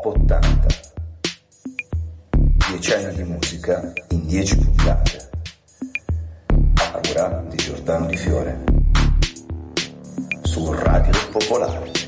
Pop 80. 10 anni di musica in 10 puntate. A cura di Giordano Di Fiore. Su Radio Popolare.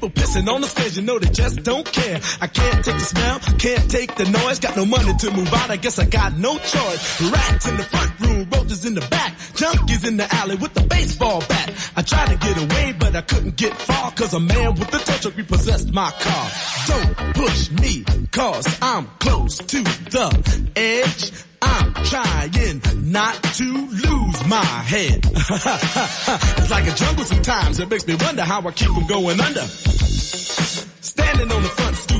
People pissing on the stage, you know they just don't care. I can't take the smell, can't take the noise. Got no money to move out, I guess I got no choice. Rats in the front room, roaches in the back. Junkies in the alley with the baseball bat. I tried to get away, but I couldn't get far. Cause a man with a tow truck repossessed my car. Don't push me, cause I'm close to the edge. Trying not to lose my head. it's like a jungle sometimes. It makes me wonder how I keep from going under. Standing on the front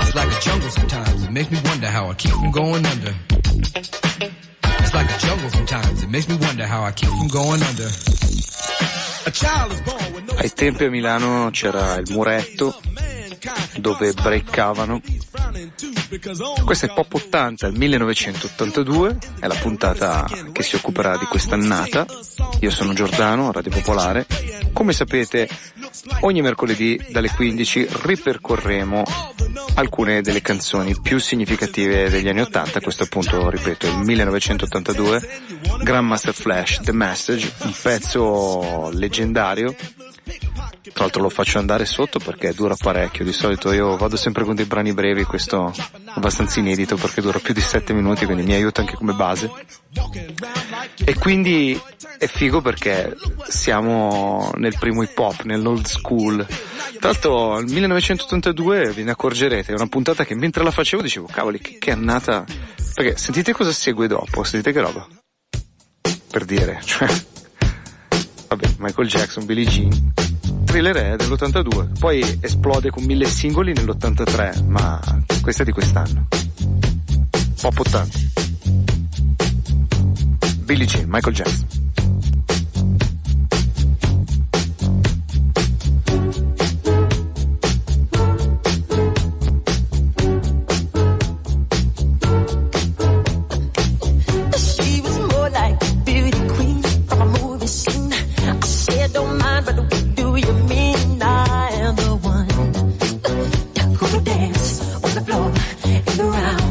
It's like a jungle sometimes. It makes me wonder how I keep from going under. It's like a jungle sometimes. It makes me wonder how I keep from going under. Ai tempi a Milano c'era il muretto dove breccavano. Questo è Pop 80, il 1982, è la puntata che si occuperà di quest'annata. Io sono Giordano, Radio Popolare. Come sapete, ogni mercoledì dalle 15 ripercorremo alcune delle canzoni più significative degli anni 80, questo appunto, ripeto, il 1982, Grandmaster Flash, The Message, un pezzo leggendario tra l'altro lo faccio andare sotto perché dura parecchio, di solito io vado sempre con dei brani brevi, questo è abbastanza inedito perché dura più di 7 minuti, quindi mi aiuta anche come base. E quindi è figo perché siamo nel primo hip hop, nell'old school. Tra l'altro nel 1982 ve ne accorgerete, è una puntata che mentre la facevo dicevo cavoli che, che annata, perché sentite cosa segue dopo, sentite che roba. Per dire, cioè, Michael Jackson, Billie Jean, Thriller è dell'82, poi esplode con mille singoli nell'83, ma questa è di quest'anno. Pop 80. Billie Jean, Michael Jackson. around.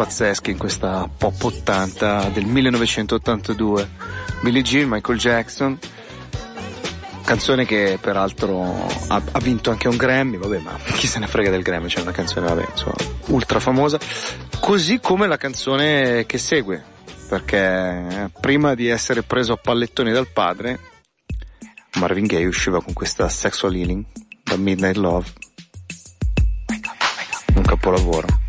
Pazzeschi in questa pop 80 del 1982. Billie Jean, Michael Jackson, canzone che peraltro ha, ha, vinto anche un Grammy, vabbè ma chi se ne frega del Grammy, c'è una canzone vabbè, insomma, ultra famosa, così come la canzone che segue, perché prima di essere preso a pallettoni dal padre, Marvin Gaye usciva con questa Sexual Healing da Midnight Love, un capolavoro.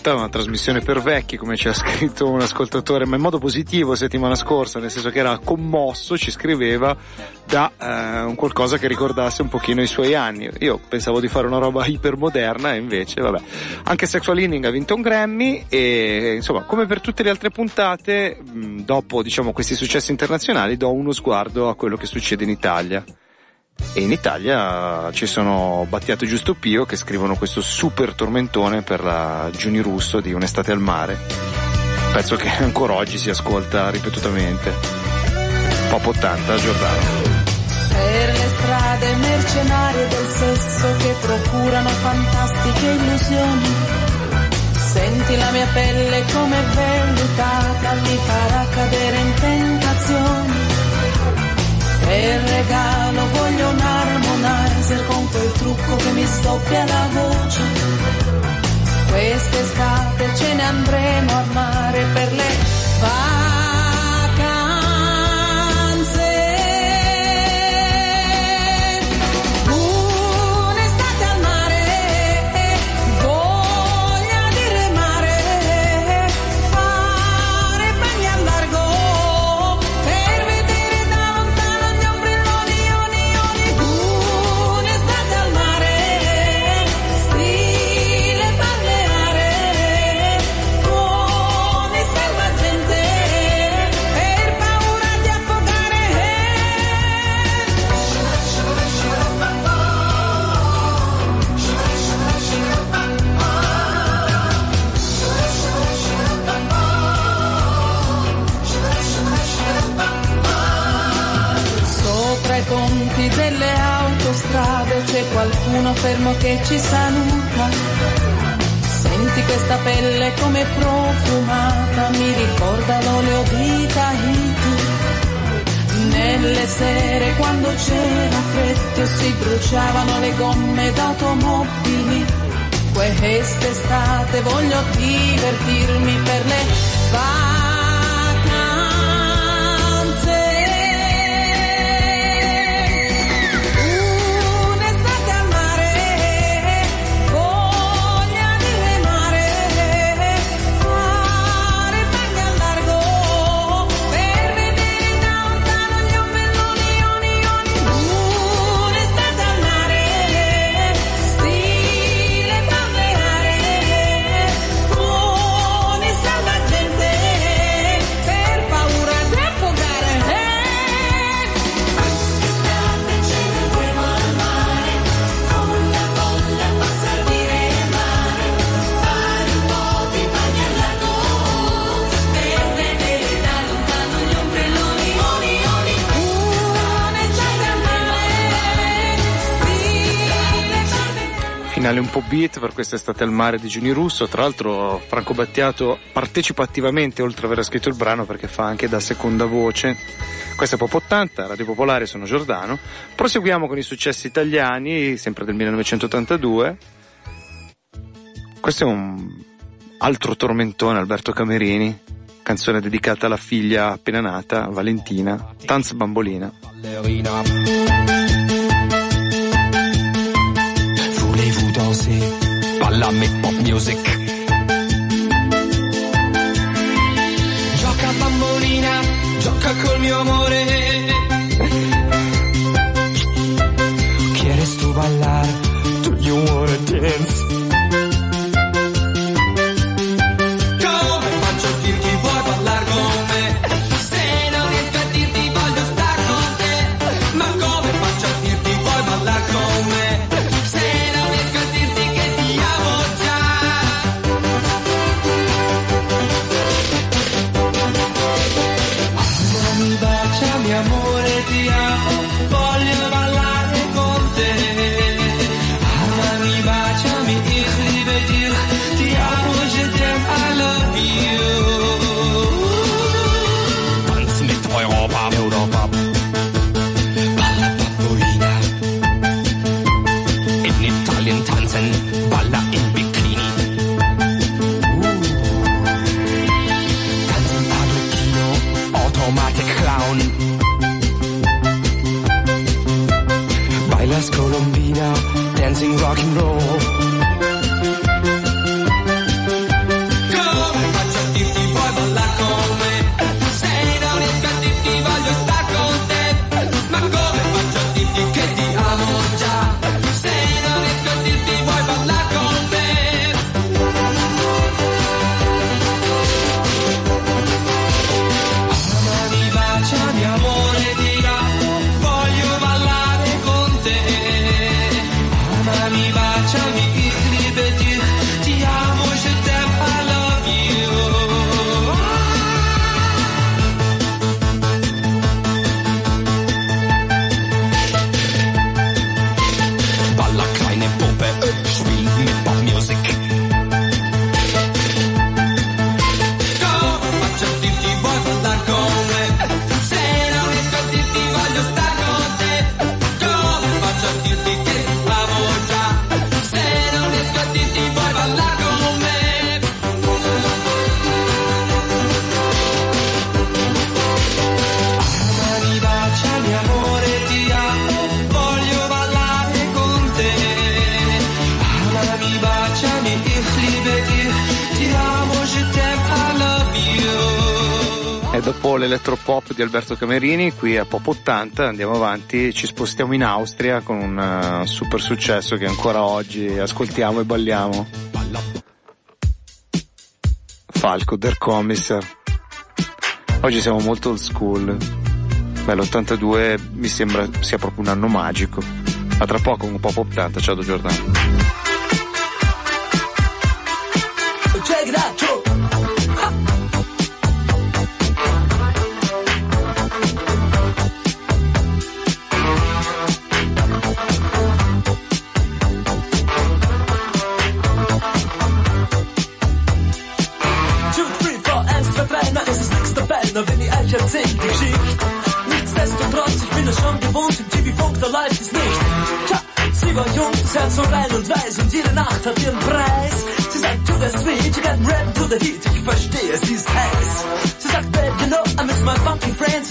Trasmissione per vecchi, come ci ha scritto un ascoltatore, ma in modo positivo settimana scorsa, nel senso che era commosso, ci scriveva da eh, un qualcosa che ricordasse un pochino i suoi anni. Io pensavo di fare una roba ipermoderna e invece, vabbè. Anche Sexual Healing ha vinto un Grammy e insomma, come per tutte le altre puntate, dopo diciamo questi successi internazionali, do uno sguardo a quello che succede in Italia e in Italia ci sono Battiato e Giusto Pio che scrivono questo super tormentone per la Giuni Russo di Un'estate al mare. Pezzo che ancora oggi si ascolta ripetutamente. Pop 80 Giordano. Per le strade mercenarie del sesso che procurano fantastiche illusioni senti la mia pelle come vellutata ti farà cadere in tentazioni per regalo voglio un harmonizer con quel trucco che mi stoppia la voce. Quest'estate ce ne andremo a mare per le vacanze. Ci saluta. Senti questa pelle come profumata, mi ricorda l'olio di Tahiti. Nelle sere quando c'era freddo si bruciavano le gomme d'automobili. Quest'estate voglio divertirmi per le vacanze. Finale un po' beat per quest'estate al mare di Giuni Russo. Tra l'altro Franco Battiato partecipa attivamente oltre ad aver scritto il brano perché fa anche da seconda voce. Questa è Pop 80, Radio Popolare, sono Giordano. Proseguiamo con i successi italiani, sempre del 1982. Questo è un altro tormentone, Alberto Camerini, canzone dedicata alla figlia appena nata, Valentina, Tanz Bambolina. ballerina. Danser? Balla me pop music. Gioca bambolina, gioca col mio amore. ¿Quieres tu bailar? Do you wanna dance? Clown Bailas Colombina, dancing rock and roll l'elettropop di Alberto Camerini, qui a Pop 80 andiamo avanti, ci spostiamo in Austria con un eh, super successo che ancora oggi ascoltiamo e balliamo. Falco, Der Kommissar. Oggi siamo molto old school. Beh, l'82 mi sembra sia proprio un anno magico. A tra poco con Pop 80, ciao da Giordano.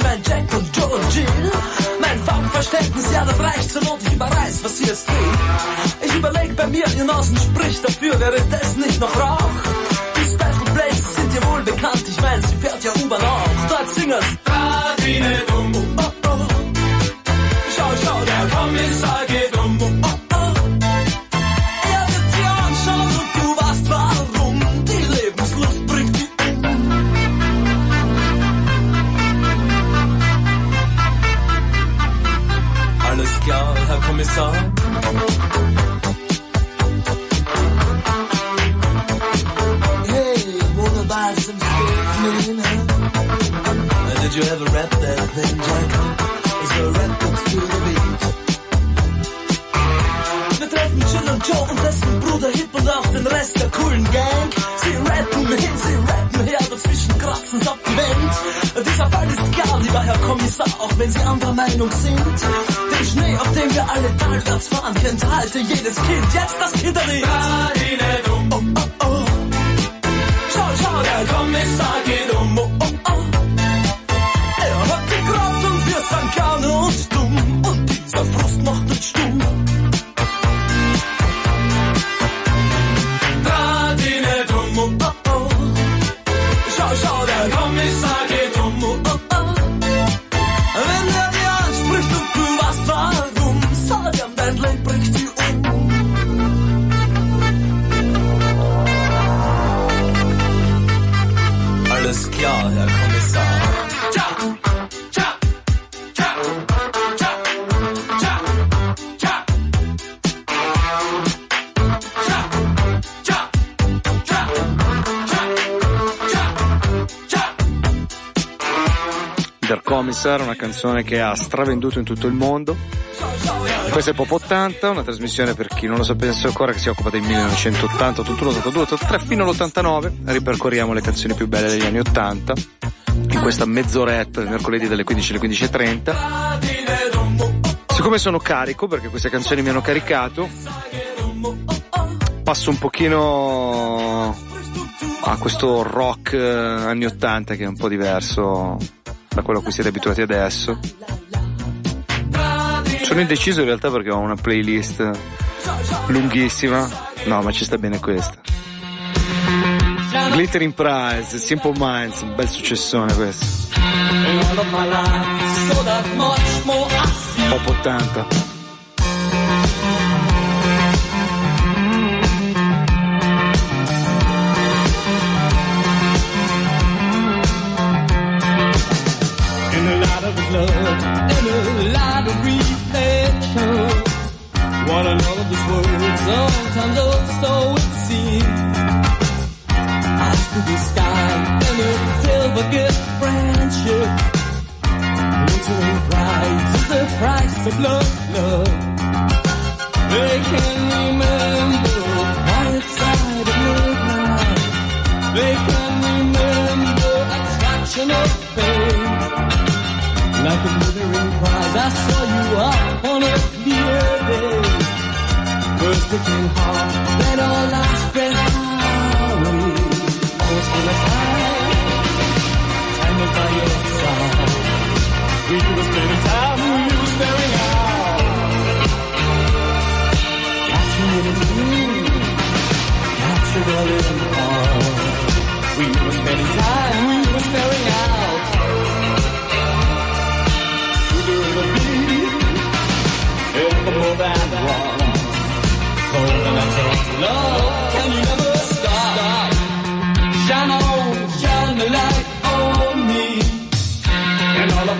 Mein Jack und Joe und Jill. Mein Funkverständnis, ja, das reicht zur Not, ich überreiß, was sie jetzt will. Ich überleg bei mir, ihr Nasen spricht dafür, wäre das nicht noch Rauch? Die Special Places sind dir wohl bekannt, ich mein, sie fährt ja U-Bahn auch. Dort singen's. Radine und Joe und dessen Bruder Hip und auch den Rest der coolen Gang. Sie rappen hin, sie rappen her, dazwischen kratzen's ab die Wand. Dieser Fall ist klar, lieber Herr Kommissar, auch wenn Sie anderer Meinung sind. Den Schnee, auf dem wir alle talwärts fahren, kennt halte jedes Kind. Jetzt das Kinderlied. Oh, oh, oh. Schau, schau, der Kommissar Alles klar, Herr Kommissar. Der Commissar, una canzone che ha stravenduto in tutto il mondo. Questa è Pop 80, una trasmissione per chi non lo sapesse ancora che si occupa del 1980, 81, 82, 83 fino all'89. Ripercorriamo le canzoni più belle degli anni 80 in questa mezz'oretta mercoledì dalle 15 alle 15.30. Siccome sono carico, perché queste canzoni mi hanno caricato, passo un pochino a questo rock eh, anni 80 che è un po' diverso da quello a cui siete abituati adesso. Sono indeciso in realtà perché ho una playlist lunghissima. No, ma ci sta bene questa. Glittering Prize, Simple Minds, un bel successone questo. Pop 80. First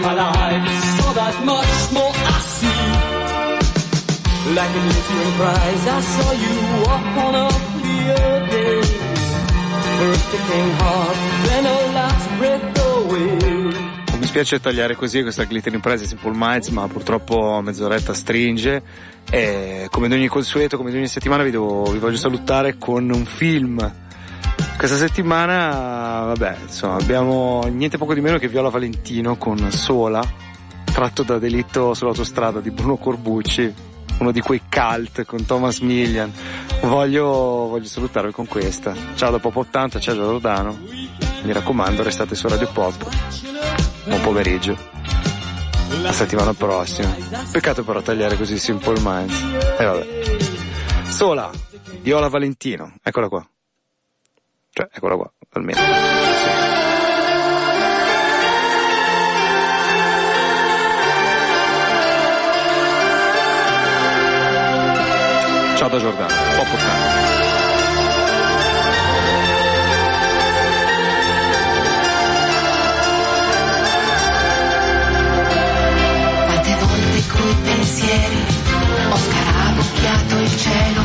my life, so that much more I see. Like a glittering prize, I saw you walk on a clear day. First became hard, then a last break away. Mi spiace tagliare così questa Glittering Prize Simple Minds, ma purtroppo mezz'oretta stringe. E come ad ogni consueto, come ad ogni settimana, vi, devo, vi voglio salutare con un film. Questa settimana, vabbè, insomma, abbiamo niente poco di meno che Viola Valentino con Sola, tratto da Delitto sull'autostrada di Bruno Corbucci. uno di quei cult con Thomas Millian. Voglio, voglio salutarvi con questa. Ciao da Pop 80, ciao Giordano. Mi raccomando, restate su Radio Pop. Buon pomeriggio. La settimana prossima. Peccato però tagliare così Simple Minds. E vabbè. Sola, Viola Valentino, eccola qua. Cioè, eccola qua, almeno. Ciao da Giordano, un po' portato. Quante volte coi pensieri ho scarabocchiato il cielo